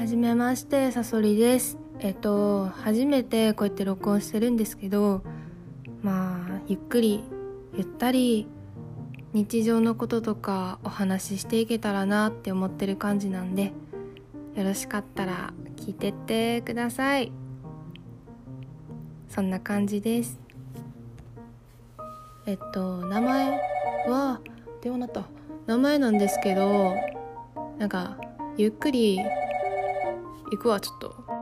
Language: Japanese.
はじめましてさそりです。えっと初めてこうやって録音してるんですけどまあゆっくりゆったり日常のこととかお話ししていけたらなって思ってる感じなんでよろしかったら聞いてってください。そんな感じです。えっと名前は電話なった。名前なんですけどなんかゆっくり行くわちょっと。